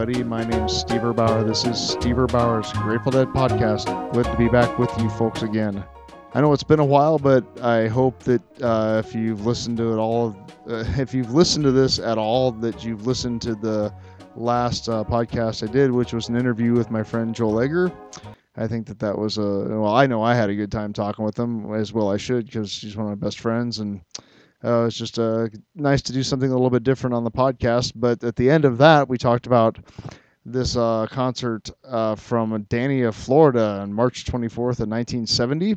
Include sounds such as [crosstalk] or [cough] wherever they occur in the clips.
everybody. My name's Steve Urbauer. This is Steve Urbauer's Grateful Dead podcast. Glad to be back with you folks again. I know it's been a while, but I hope that uh, if you've listened to it all, uh, [laughs] if you've listened to this at all, that you've listened to the last uh, podcast I did, which was an interview with my friend Joel Egger. I think that that was a well. I know I had a good time talking with him as well. I should because he's one of my best friends, and uh, it's just uh, nice to do something a little bit different on the podcast. But at the end of that, we talked about this uh, concert uh, from Dania, Florida, on March 24th of 1970,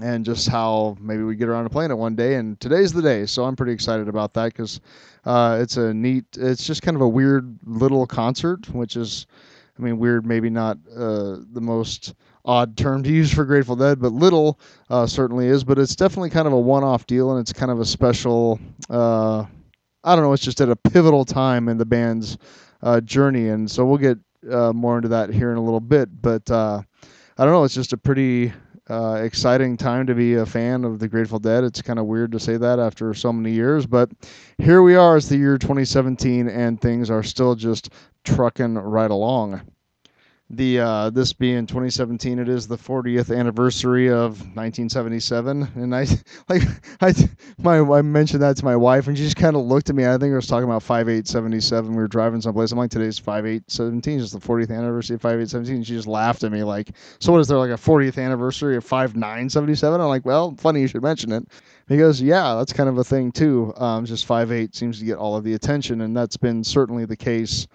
and just how maybe we get around to playing it one day. And today's the day, so I'm pretty excited about that because uh, it's a neat. It's just kind of a weird little concert, which is, I mean, weird maybe not uh, the most odd term to use for Grateful Dead, but little uh, certainly is. But it's definitely kind of a one-off deal, and it's kind of a special. Uh, I don't know. It's just at a pivotal time in the band's uh, journey, and so we'll get uh, more into that here in a little bit. But uh, I don't know. It's just a pretty uh, exciting time to be a fan of the Grateful Dead. It's kind of weird to say that after so many years, but here we are. It's the year 2017, and things are still just trucking right along the uh, this being 2017 it is the 40th anniversary of 1977 and i [laughs] like i my i mentioned that to my wife and she just kind of looked at me. I think I was talking about 5877 we were driving someplace. I'm like today's 5817 it's the 40th anniversary of 5817 she just laughed at me like so what is there like a 40th anniversary of 5977 i'm like well funny you should mention it. He goes yeah that's kind of a thing too. Um, just 58 seems to get all of the attention and that's been certainly the case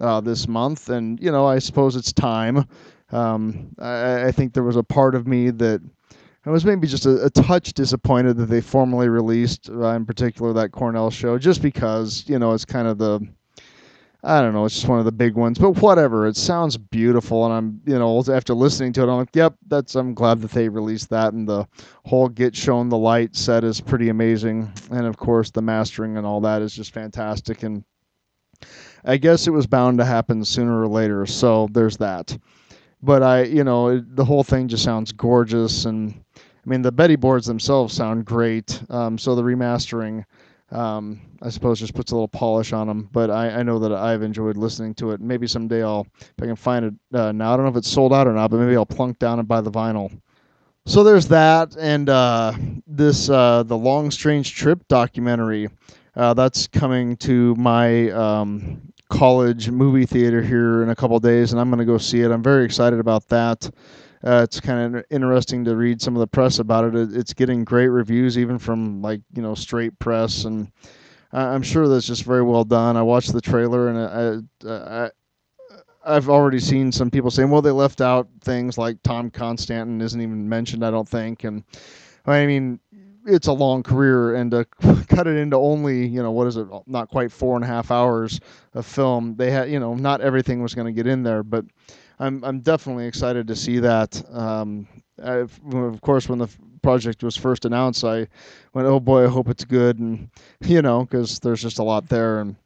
uh, this month, and you know, I suppose it's time. Um, I, I, think there was a part of me that I was maybe just a, a touch disappointed that they formally released, uh, in particular, that Cornell show, just because you know it's kind of the I don't know, it's just one of the big ones, but whatever. It sounds beautiful, and I'm, you know, after listening to it, I'm like, yep, that's. I'm glad that they released that, and the whole "Get Shown the Light" set is pretty amazing, and of course the mastering and all that is just fantastic, and I guess it was bound to happen sooner or later. So there's that. But I, you know, the whole thing just sounds gorgeous, and I mean the Betty boards themselves sound great. Um, so the remastering, um, I suppose, just puts a little polish on them. But I, I know that I've enjoyed listening to it. Maybe someday I'll, if I can find it uh, now. I don't know if it's sold out or not, but maybe I'll plunk down and buy the vinyl. So there's that, and uh, this uh, the Long Strange Trip documentary. Uh, that's coming to my um, college movie theater here in a couple days, and I'm going to go see it. I'm very excited about that. Uh, it's kind of interesting to read some of the press about it. It's getting great reviews, even from like you know straight press, and I'm sure that's just very well done. I watched the trailer, and I, I I've already seen some people saying, well, they left out things like Tom Constanten isn't even mentioned, I don't think, and I mean, it's a long career and to [laughs] cut it into only you know what is it not quite four and a half hours of film they had you know not everything was going to get in there but i'm i'm definitely excited to see that. Um, I've, of course when the project was first announced i went oh boy i hope it's good and [laughs] you know because there's just a lot there and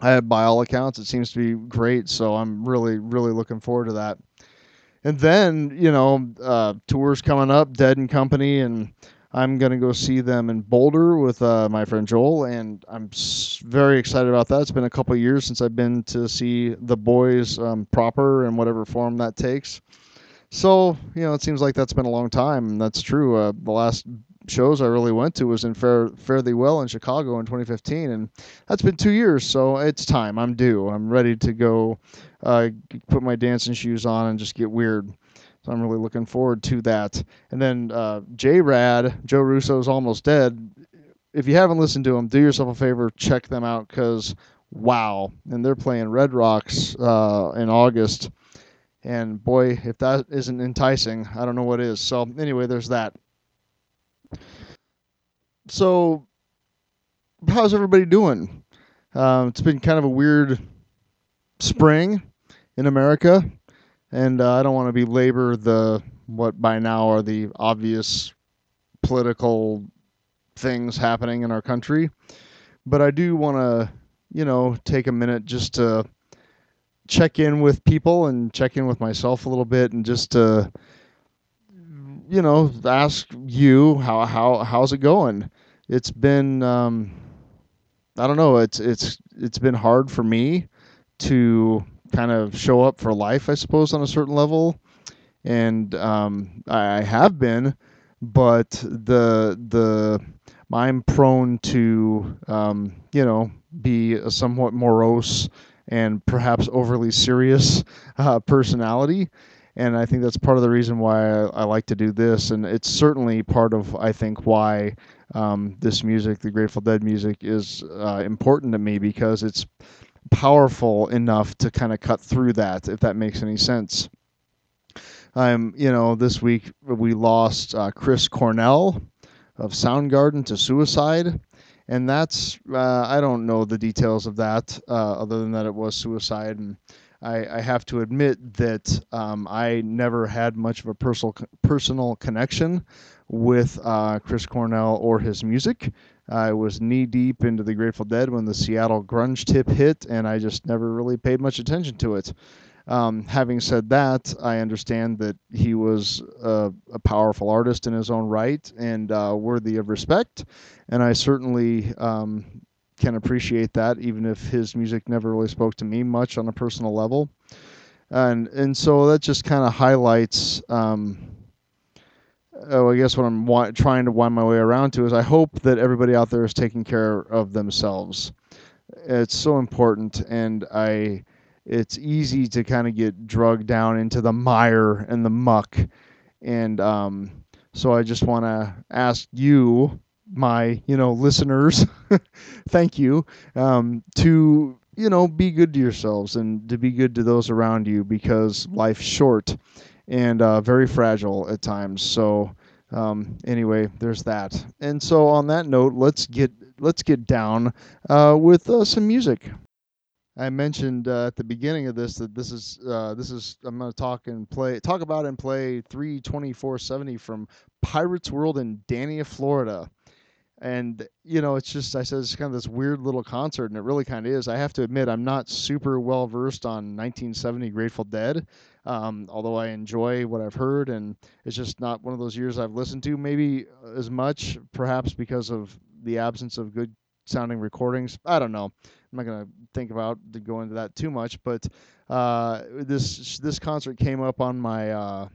I, by all accounts it seems to be great so i'm really really looking forward to that. And then you know uh, tours coming up dead and company and I'm going to go see them in Boulder with uh, my friend Joel, and I'm very excited about that. It's been a couple years since I've been to see the boys um, proper in whatever form that takes. So, you know, it seems like that's been a long time, and that's true. Uh, the last shows I really went to was in Fare Thee Well in Chicago in 2015, and that's been two years, so it's time. I'm due. I'm ready to go uh, put my dancing shoes on and just get weird. So I'm really looking forward to that. And then uh, J Rad, Joe Russo's Almost Dead. If you haven't listened to them, do yourself a favor, check them out because wow. And they're playing Red Rocks uh, in August. And boy, if that isn't enticing, I don't know what is. So anyway, there's that. So, how's everybody doing? Um, it's been kind of a weird spring in America and uh, I don't want to belabor the what by now are the obvious political things happening in our country, but I do want to, you know, take a minute just to check in with people and check in with myself a little bit, and just to, you know, ask you how how how's it going. It's been, um, I don't know, it's it's it's been hard for me to kind of show up for life, I suppose, on a certain level, and um, I have been, but the the I'm prone to um, you know be a somewhat morose and perhaps overly serious uh, personality. And I think that's part of the reason why I, I, like to do this. And it's certainly part of, I think, why um, this music, the Grateful Dead music, is uh, important to me because it's powerful enough to kind of cut through that, if that makes any sense. Um, you know, this week we lost uh, Chris Cornell of Soundgarden to suicide and that's uh, I don't know the details of that uh, other than that it was suicide and I, I have to admit that um, I never had much of a personal personal connection with uh, Chris Cornell or his music. I was knee deep into the Grateful Dead when the Seattle grunge tip hit, and I just never really paid much attention to it. Um, having said that, I understand that he was a, a powerful artist in his own right and uh, worthy of respect, and I certainly um, can appreciate that, even if his music never really spoke to me much on a personal level. And and so that just kind of highlights. Um, oh, I guess what I'm wa- trying to wind my way around to is I hope that everybody out there is taking care of themselves. It's so important, and I it's easy to kind of get drugged down into the mire and the muck. And um, so I just want to ask you, my you know listeners, [laughs] thank you um, to you know be good to yourselves and to be good to those around you because life's short and uh, very fragile at times. So um, anyway, there's that. And so on that note, let's get let's get down uh, with uh, some music. I mentioned uh, at the beginning of this that this is uh, this is I'm going to talk and play talk about and play 32470 from Pirates World in Dania, Florida. And you know, it's just I said it's kind of this weird little concert, and it really kind of is. I have to admit, I'm not super well versed on 1970 Grateful Dead, um, although I enjoy what I've heard, and it's just not one of those years I've listened to maybe as much, perhaps because of the absence of good sounding recordings. I don't know. I'm not gonna think about to go into that too much, but uh, this this concert came up on my uh,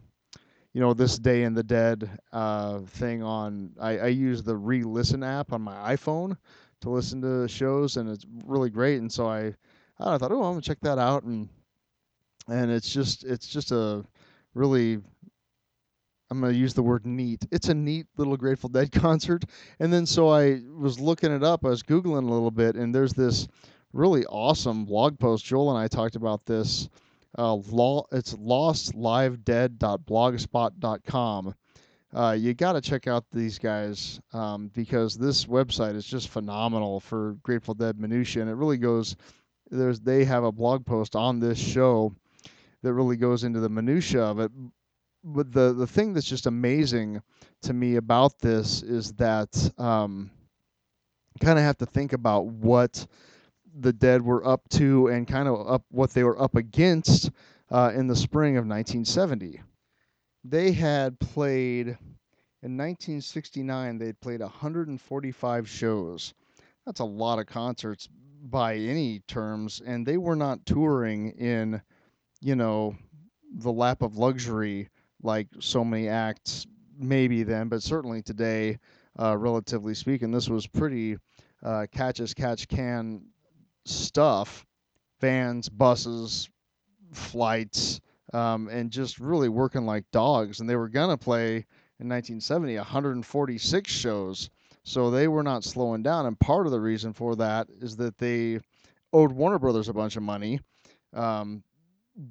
you know this Day in the Dead uh, thing on. I, I use the Relisten app on my iPhone to listen to shows, and it's really great. And so I I thought, oh, I'm gonna check that out, and and it's just it's just a really I'm going to use the word neat. It's a neat little Grateful Dead [laughs] concert. And then so I was looking it up, I was Googling a little bit, and there's this really awesome blog post. Joel and I talked about this. Uh, law, it's lostlivedead.blogspot.com. Uh, you got to check out these guys um, because this website is just phenomenal for Grateful Dead minutia, and it really goes. There's they have a blog post on this show that really goes into the minutia of it, but the the thing that's just amazing to me about this is that um, kind of have to think about what the dead were up to and kind of up what they were up against uh, in the spring of 1970. They had played in 1969. They had played 145 shows. That's a lot of concerts by any terms, and they were not touring in, you know, the lap of luxury like so many acts maybe then, but certainly today, uh, relatively speaking, this was pretty uh, catch as catch can stuff vans, buses, flights, um, and just really working like dogs. And they were going to play in 1970 146 shows. So they were not slowing down. And part of the reason for that is that they owed Warner Brothers a bunch of money um,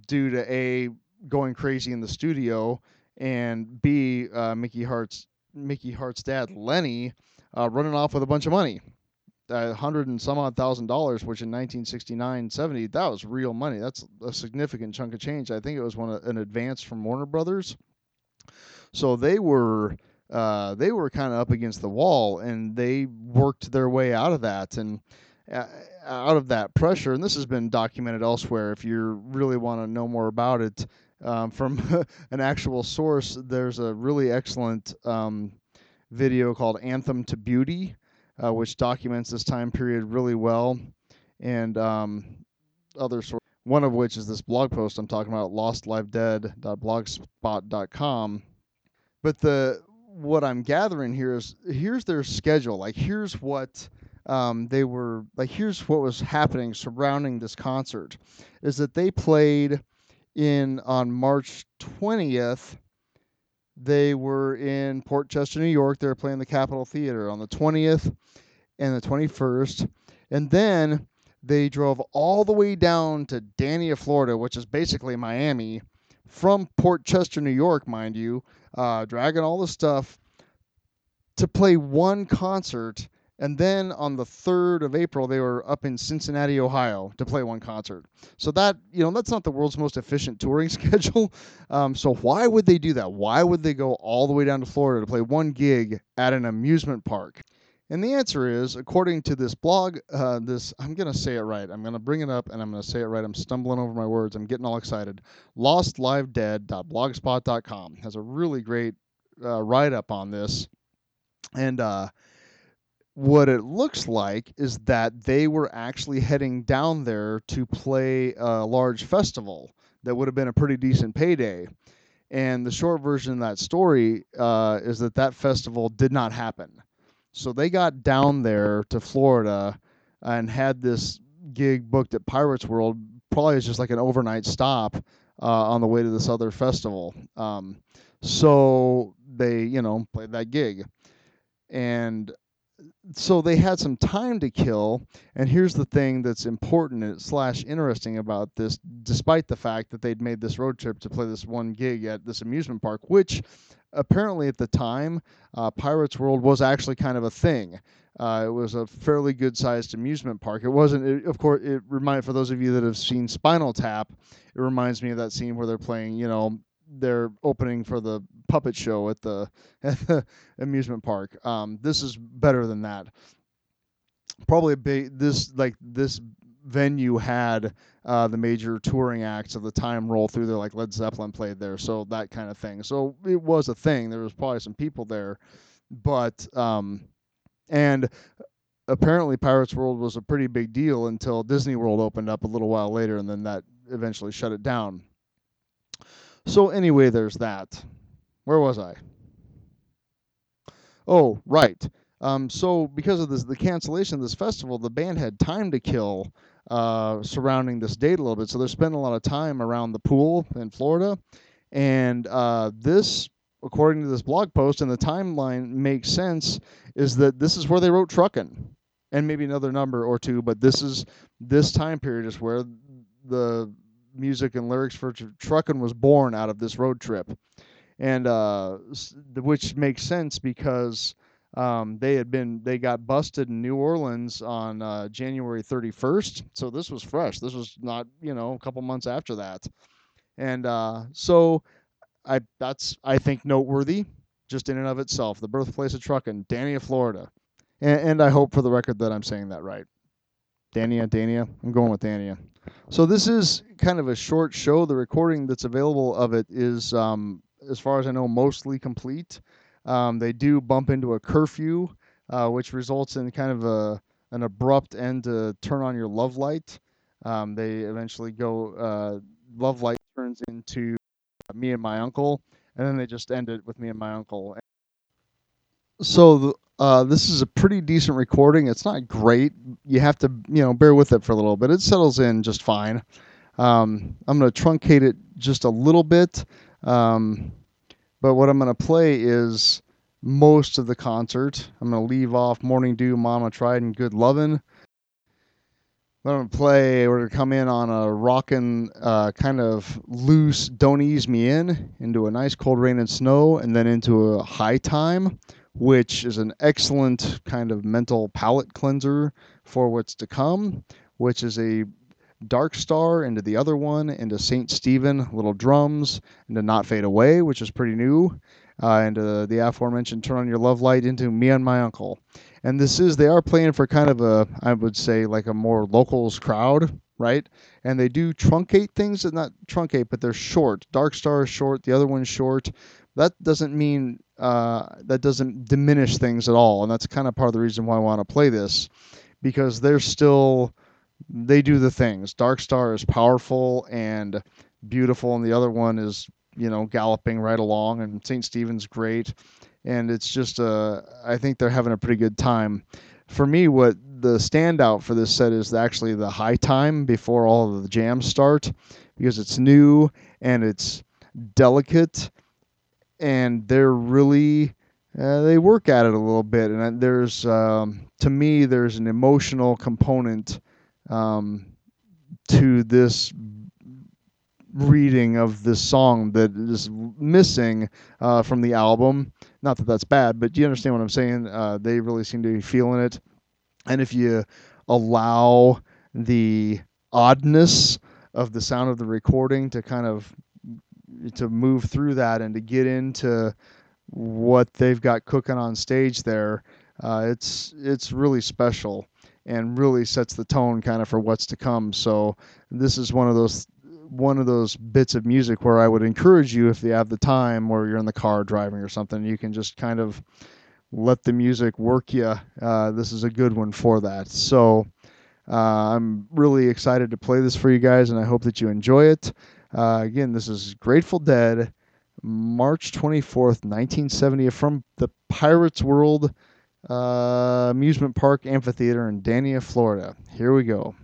due to A, going crazy in the studio, and B, uh, Mickey Hart's Mickey Hart's dad Lenny uh, running off with a bunch of money, a hundred and some odd thousand dollars, which in 1969, 70, that was real money. That's a significant chunk of change. I think it was one an advance from Warner Brothers. So they were uh, they were kind of up against the wall, and they worked their way out of that and out of that pressure. And this has been documented elsewhere. If you really want to know more about it, um, from [laughs] an actual source. There's a really excellent um, video called Anthem to Beauty, uh, which documents this time period really well, and um, other sources. one of which is this blog post I'm talking about, lostlivedead.blogspot.com. But the what I'm gathering here is here's their schedule. Like here's what um, they were like. Here's what was happening surrounding this concert, is that they played in on March 20th. They were in Port Chester, New York. They were playing the Capitol Theater on the 20th and the 21st, and then they drove all the way down to Dania, Florida, which is basically Miami, from Port Chester, New York, mind you, uh, dragging all the stuff to play one concert. And then on the 3rd of April, they were up in Cincinnati, Ohio to play one concert. So that, you know, that's not the world's most efficient touring [laughs] schedule. Um, so why would they do that? Why would they go all the way down to Florida to play one gig at an amusement park? And the answer is, according to this blog, uh, this I'm to say it right. I'm to bring it up and I'm to say it right. I'm stumbling over my words. I'm getting all excited. LostLiveDead.blogspot.com has a really great uh, write up on this. And uh, what it looks like is that they were actually heading down there to play a large festival that would have been a pretty decent payday. And the short version of that story uh, is that that festival did not happen so they got down there to Florida and had this gig booked at Pirates World, probably as just like an overnight stop uh, on the way to this other festival. Um, so they, you know, played that gig. And so they had some time to kill. And here's the thing that's important slash interesting about this, despite the fact that they'd made this road trip to play this one gig at this amusement park, which apparently at the time, uh, Pirates World was actually kind of a thing. Uh, it was a fairly good sized amusement park. It wasn't, it, of course, it reminded, for those of you that have seen Spinal Tap, it reminds me of that scene where they're playing, you know, they're opening for the puppet show at the, [laughs] at the amusement park. Um, this is better than that. Probably a big, this, like, this venue had uh, the major touring acts of the time roll through there, like Led Zeppelin played there, so that kind of thing. So it was a thing. There was probably some people there, but um, and apparently Pirates World was a pretty big deal until Disney World opened up a little while later, and then that eventually shut it down. So anyway, there's that. Where was I? Oh, right. Um, so because of this, the cancellation of this festival, the band had time to kill uh, surrounding this date a little bit. So they're spending a lot of time around the pool in Florida. And uh, this, according to this blog post and the timeline, makes sense is that this is where they wrote Truckin'. And maybe another number or two, but this is this time period is where the music and lyrics for Truckin' was born out of this road trip. And uh, which makes sense because um, they had been they got busted in New Orleans on uh, January 31st, so this was fresh. This was not you know a couple months after that, and uh, so I that's I think noteworthy just in and of itself. The birthplace of Truckin', Dania, Florida, and, and I hope for the record that I'm saying that right. Dania, Dania, I'm going with Dania. So this is kind of a short show. The recording that's available of it is, um, as far as I know, mostly complete. Um, they do bump into a curfew, uh, which results in kind of a an abrupt end to turn on your love light. Um, they eventually go. Uh, love light turns into me and my uncle, and then they just end it with me and my uncle. So uh, this is a pretty decent recording. It's not great. You have to you know bear with it for a little bit. It settles in just fine. Um, I'm going to truncate it just a little bit. Um, but what I'm going to play is most of the concert. I'm going to leave off Morning Dew, Mama Tried, and Good Lovin'. I'm going to play, we're going to come in on a rockin' uh, kind of loose Don't Ease Me In into a nice cold rain and snow, and then into a high time, which is an excellent kind of mental palate cleanser for what's to come, which is a Dark Star into the other one, into Saint Stephen, little drums, into Not Fade Away, which is pretty new, uh, into the aforementioned Turn on Your Love Light, into Me and My Uncle. And this is, they are playing for kind of a, I would say, like a more locals crowd, right? And they do truncate things, not truncate, but they're short. Dark Star is short, the other one's short. That doesn't mean, uh, that doesn't diminish things at all. And that's kind of part of the reason why I want to play this, because they're still they do the things. Dark Star is powerful and beautiful, and the other one is you know galloping right along, and St. Stephen's great, and it's just uh, I think they're having a pretty good time. For me, what the standout for this set is actually the high time before all of the jams start, because it's new and it's delicate, and they're really uh, they work at it a little bit, and there's um, to me there's an emotional component um, to this reading of this song that is missing uh, from the album. Not that that's bad, but do you understand what I'm saying? Uh, they really seem to be feeling it. And if you allow the oddness of the sound of the recording to kind of to move through that and to get into what they've got cooking on stage there, uh, it's it's really special and really sets the tone kind of for what's to come. So this is one of those one of those bits of music where I would encourage you if you have the time or you're in the car driving or something, you can just kind of let the music work you. Uh, this is a good one for that. So uh, I'm really excited to play this for you guys, and I hope that you enjoy it. Uh, again, this is Grateful Dead, March 24th, 1970, from the Pirates World uh, Amusement Park Amphitheater in Dania, Florida. Here we go.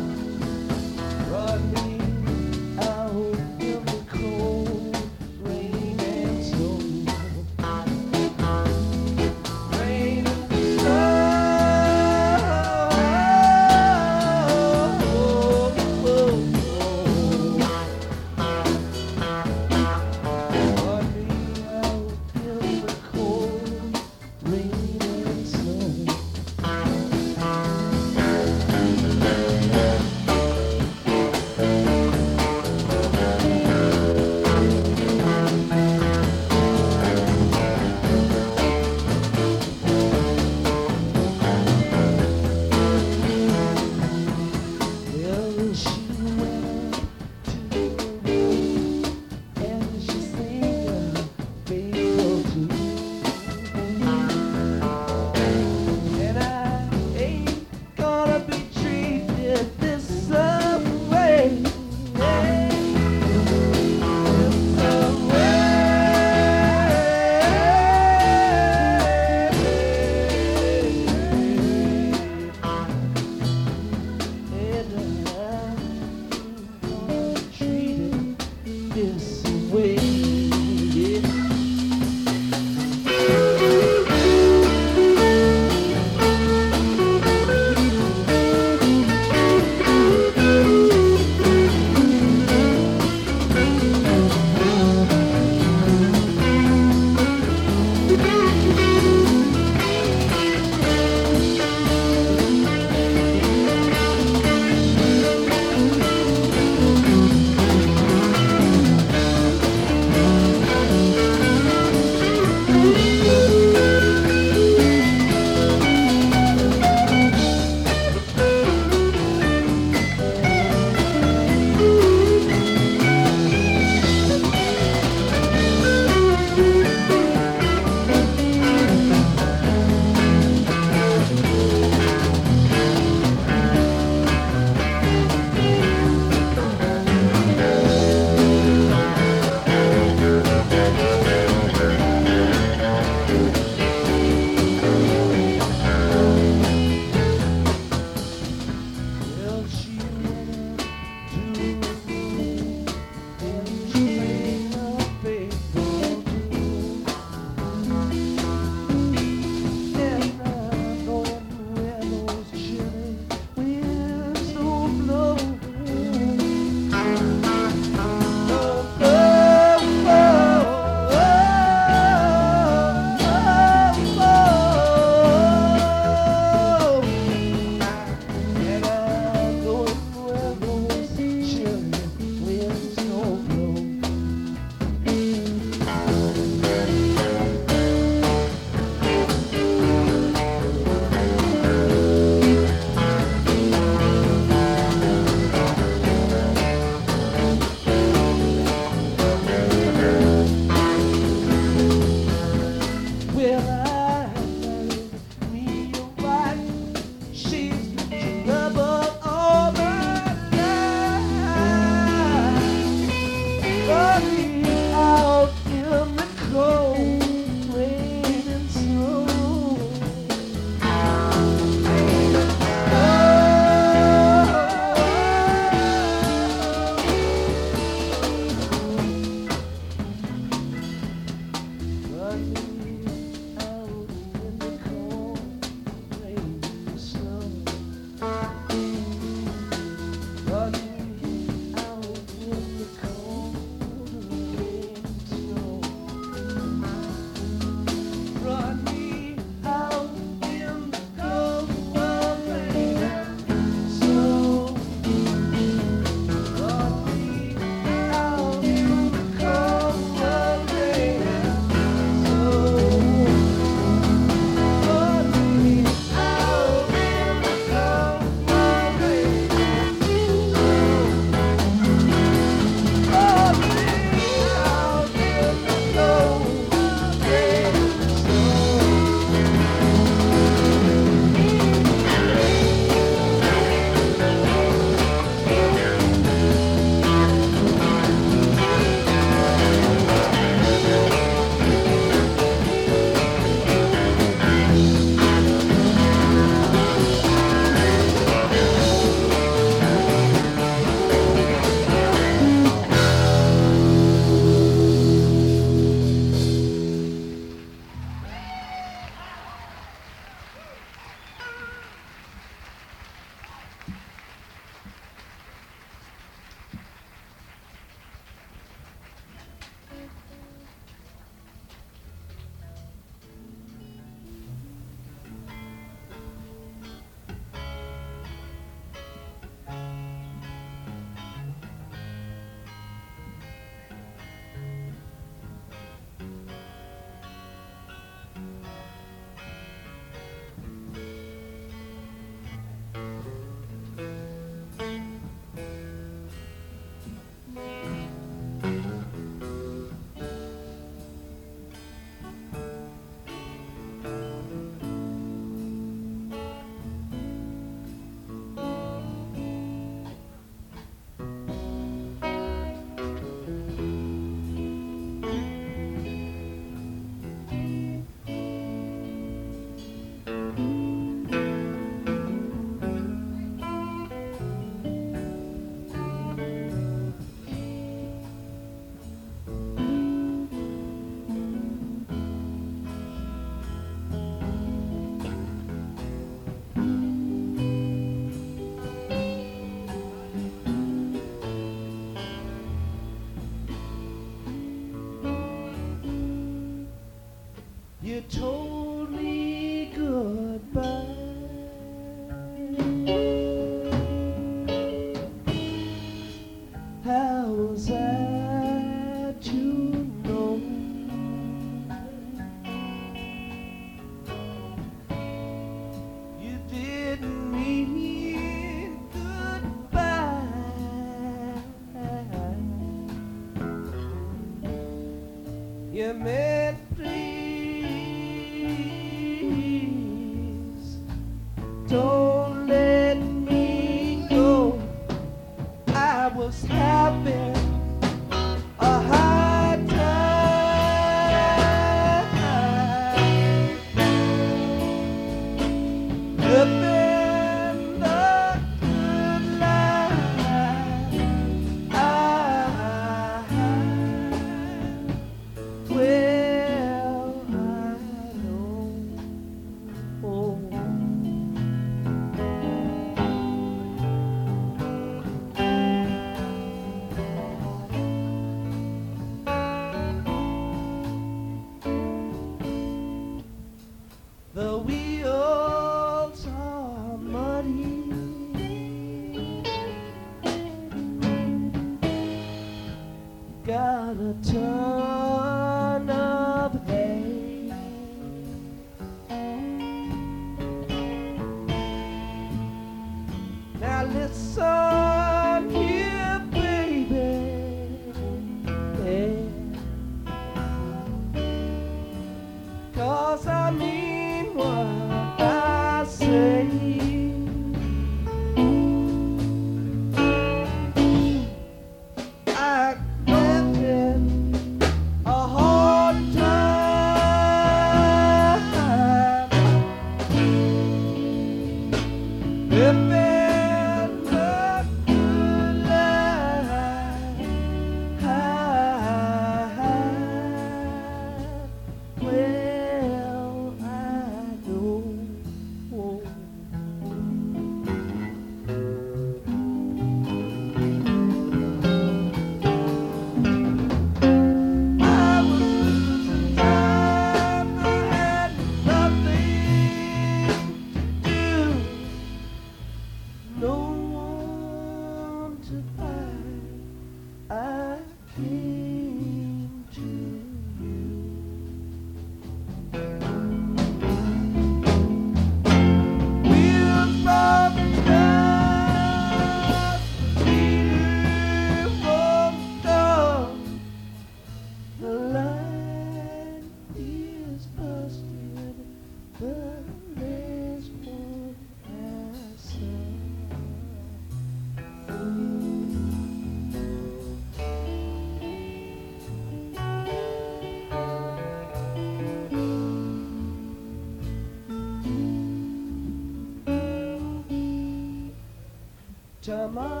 Tomorrow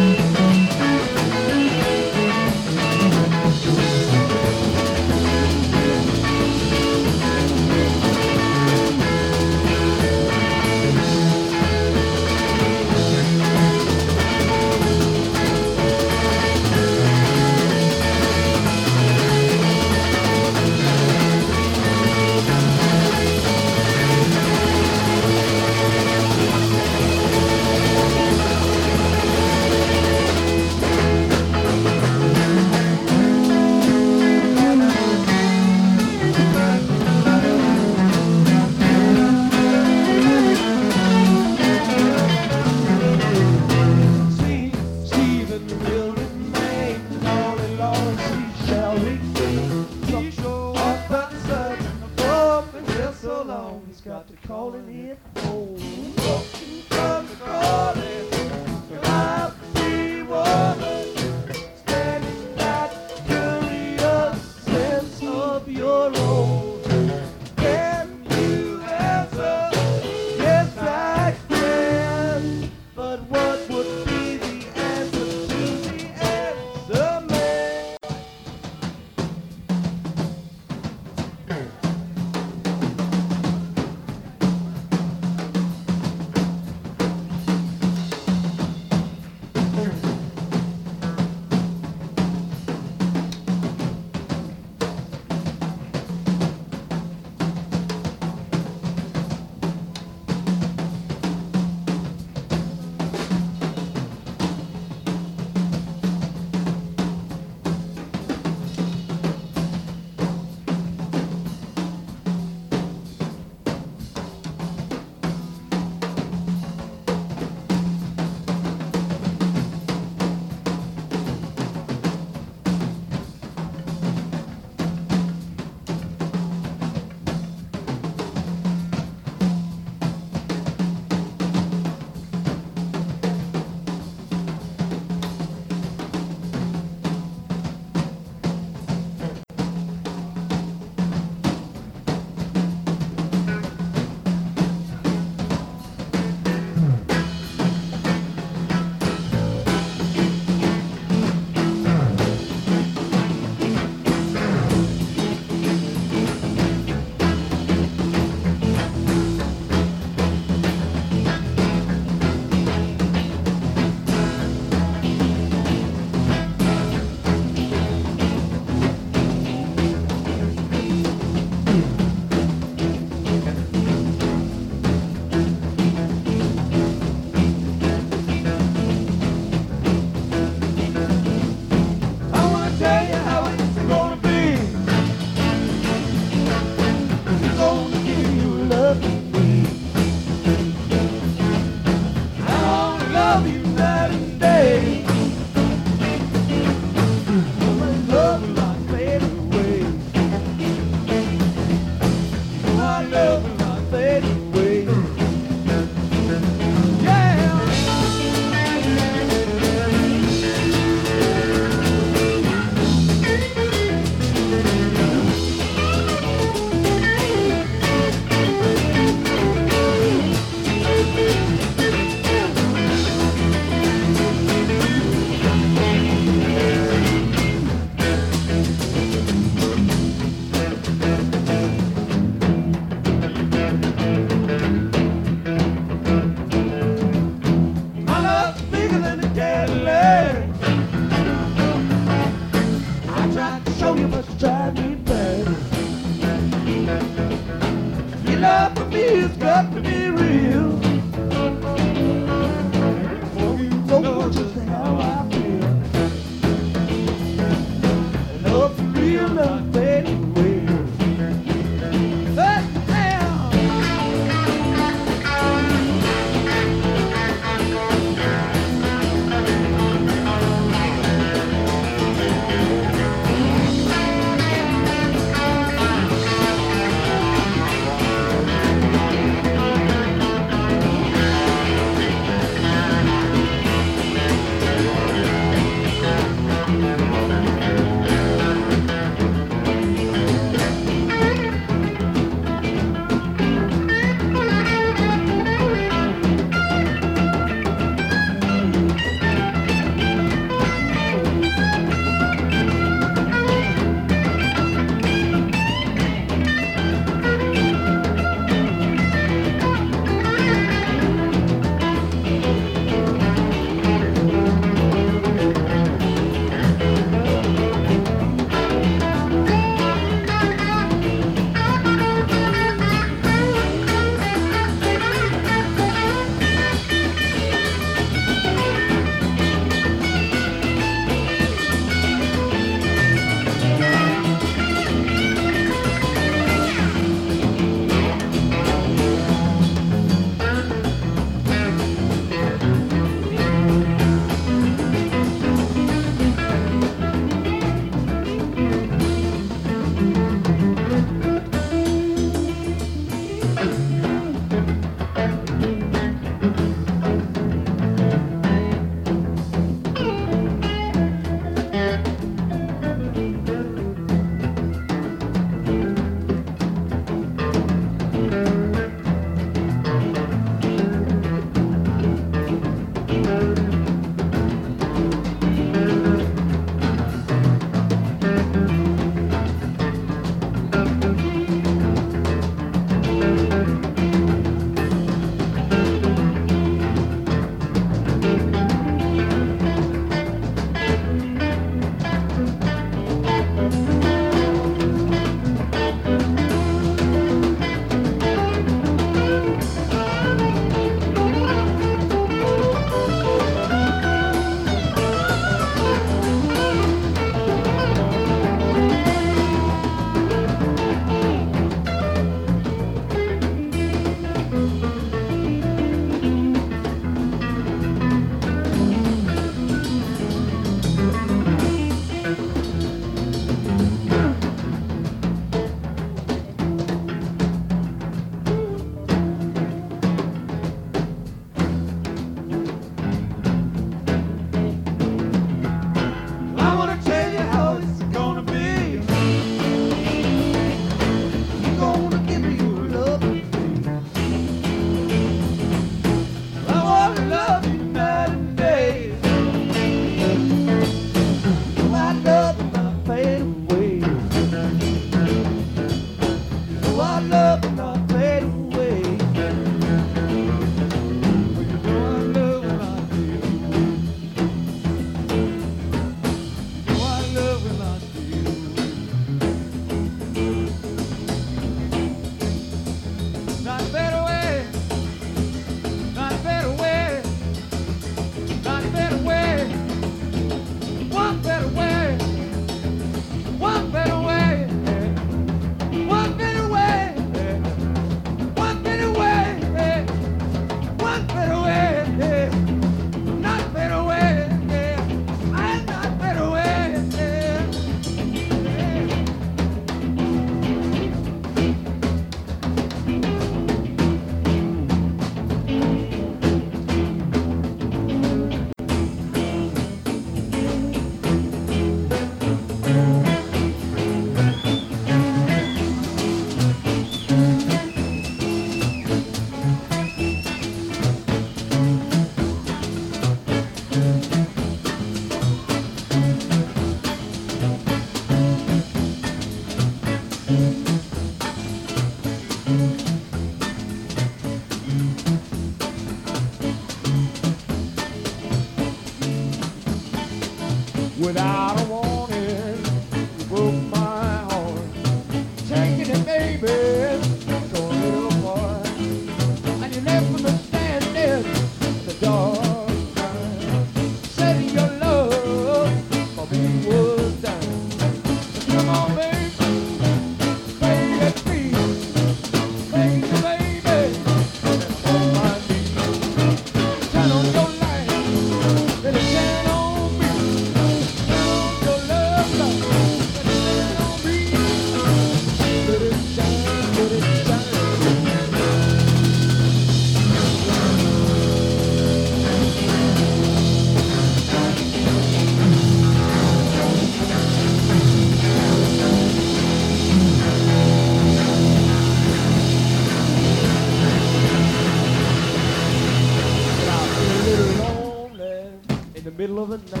Robert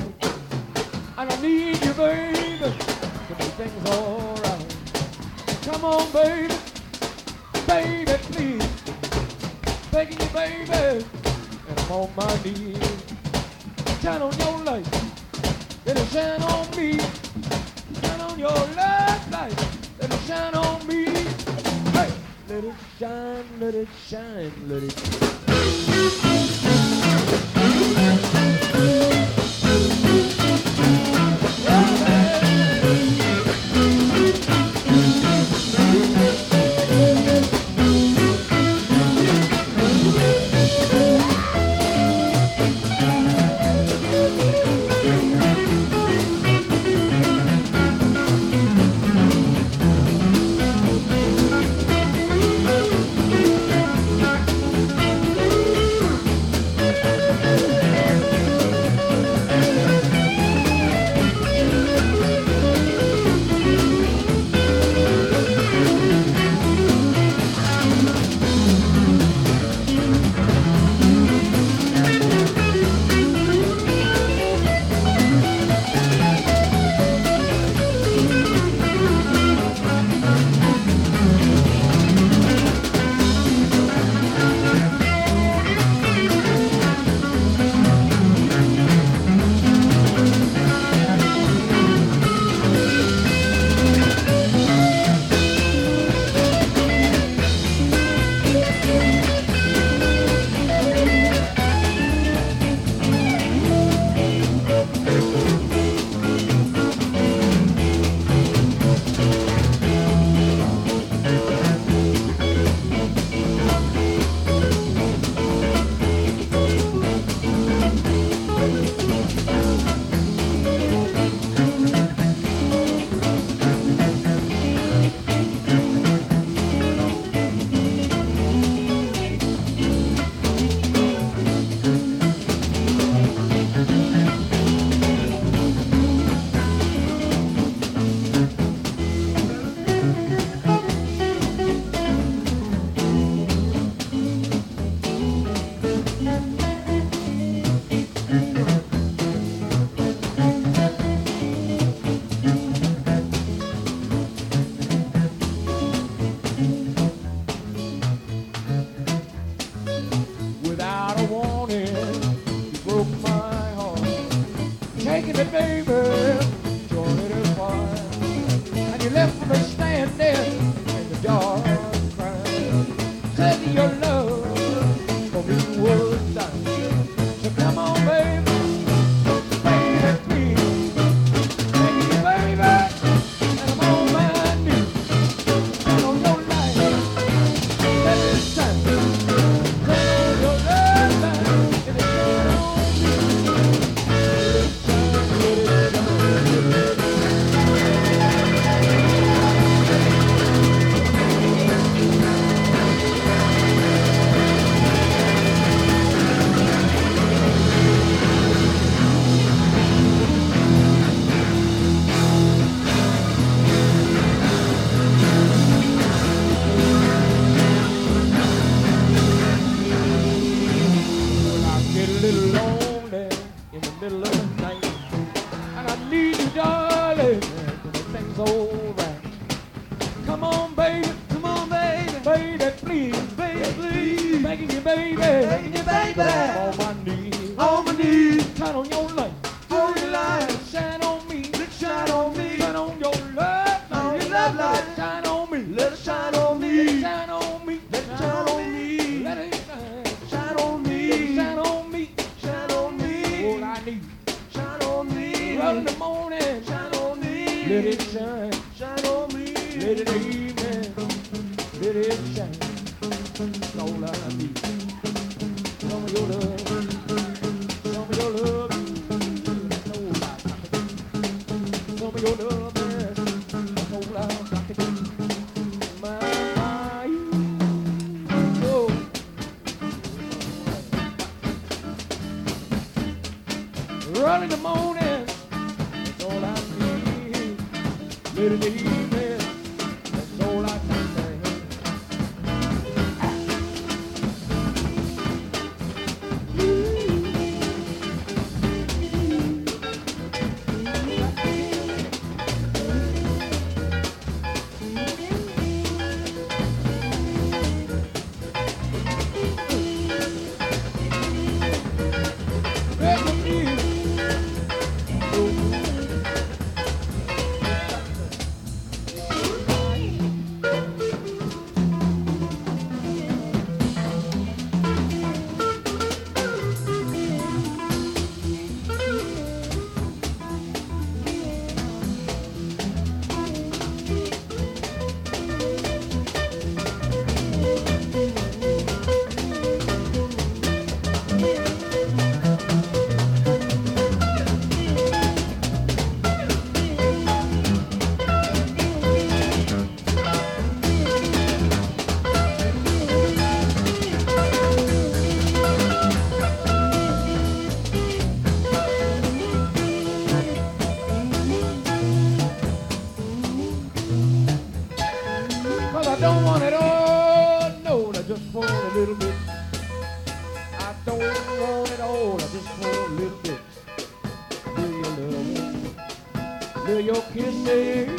I.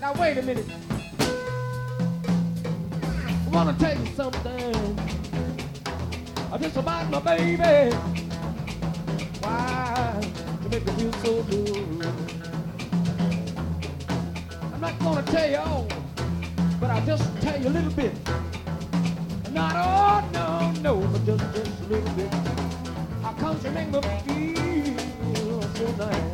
Now wait a minute. I wanna tell you something. I just about my baby. Why you make me feel so good? Gonna tell you all, but I'll just tell you a little bit. Not all, no, no, but just just a little bit. How come she make me feel so nice?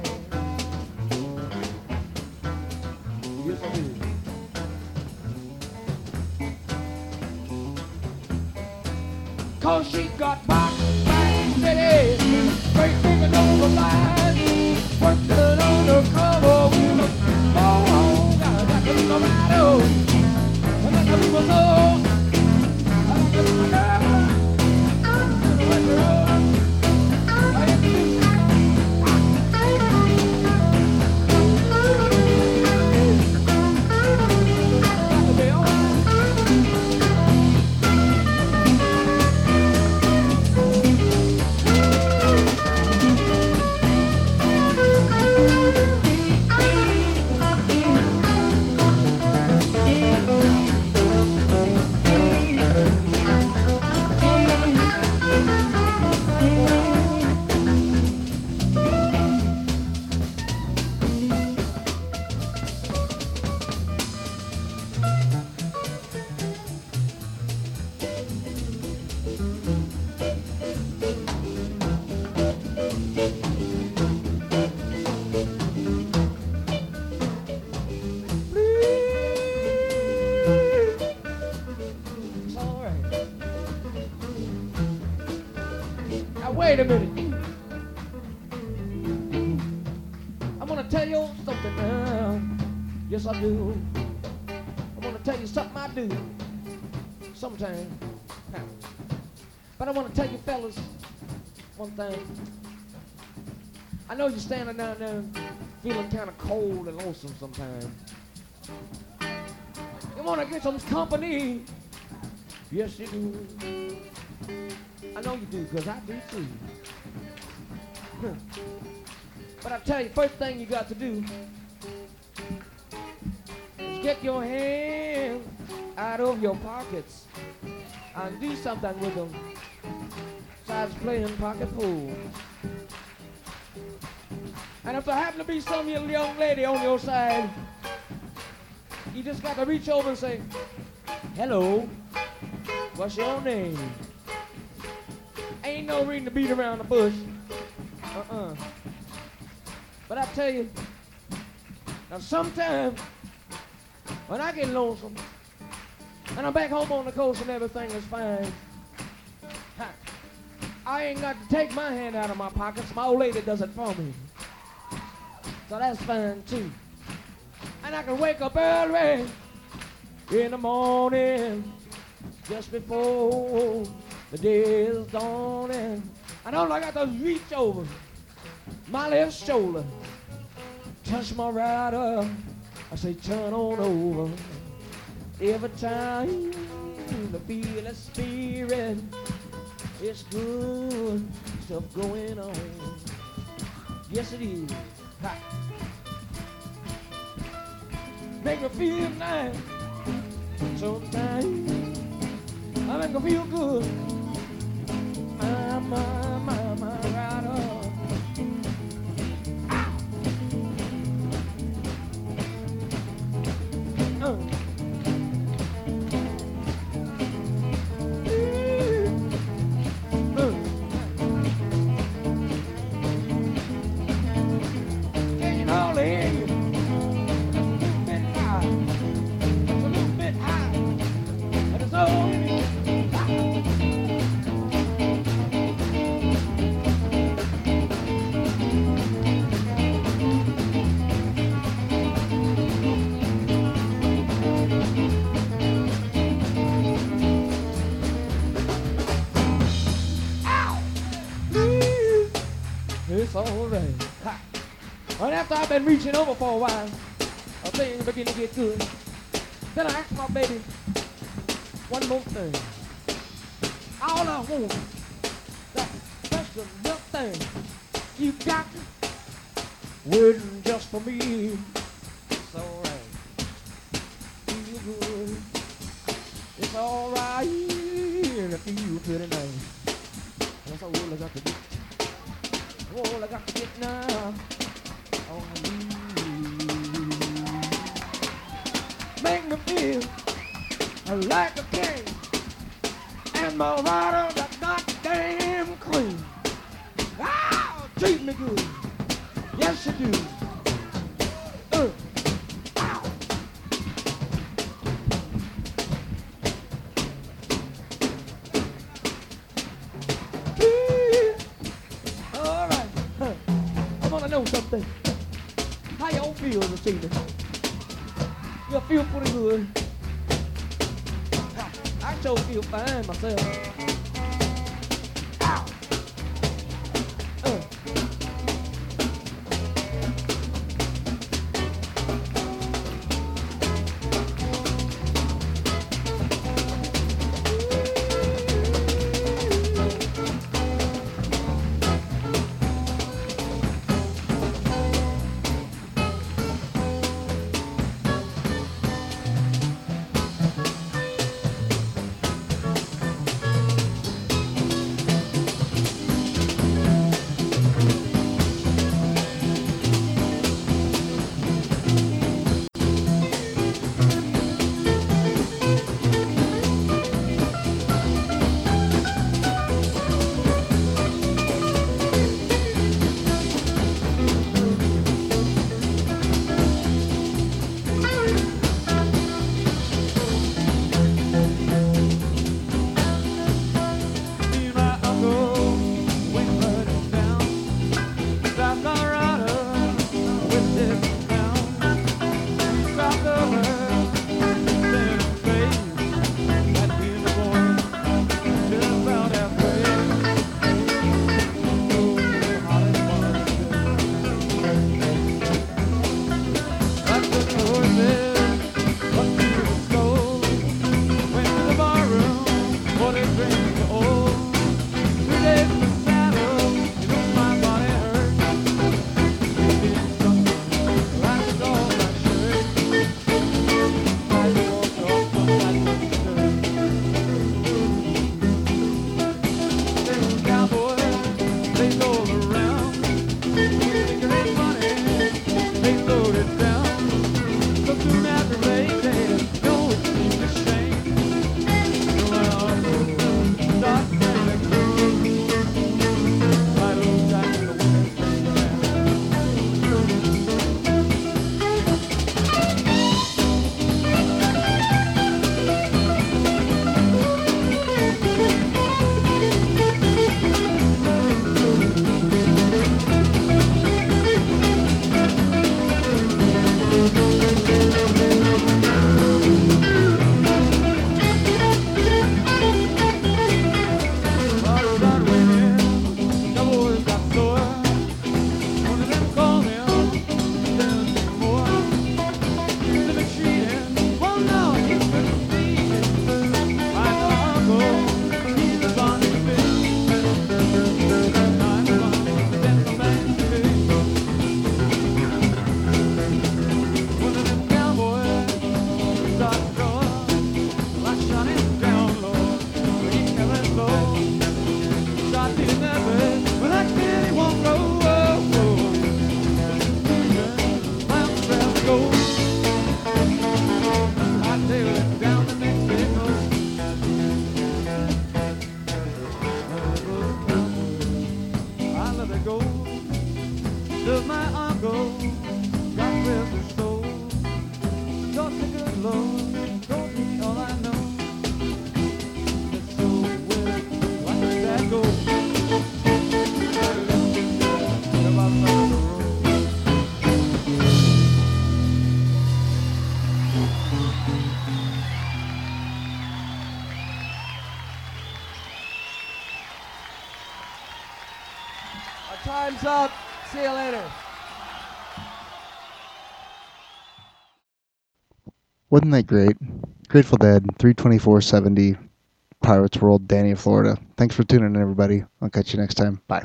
Know you're standing down there feeling kind of cold and lonesome sometimes. You wanna get some company. Yes, you do. I know you do, because I do too. [laughs] But I tell you, first thing you got to do is get your hands out of your pockets and do something with them. Besides playing pocket pool. And if there happen to be some young lady on your side, you just got to reach over and say, Hello, what's your name? Ain't no reason to beat around the bush. Uh-uh. But I tell you, now sometimes when I get lonesome and I'm back home on the coast and everything is fine, I ain't got to take my hand out of my pockets. My old lady does it for me. So that's fine too. And I can wake up early in the morning just before the day is dawning. And all I got to reach over my left shoulder, touch my right arm. I say, turn on over. Every time I feel a spirit, it's good stuff going on. Yes, it is. Make me feel nice. Sometimes I make me feel good. Ah, my, my, my, my, right alright. And after I've been reaching over for a while, I things begin to get good. Then I ask my baby one more thing. All I want that special little thing you got waiting just for me. It's alright. Feel good. It's alright. And I feel pretty nice. That's all I got to do wall, I got to get now. Make me feel like a king, and my rider's a goddamn queen. Ah, treat me good, yes you do. şeydi. Eu fico por doer. I don't feel fine myself. Up. See you later. Wasn't that great? Grateful Dead, 32470, Pirates World, Dania, Florida. Thanks for tuning in, everybody. I'll catch you next time. Bye.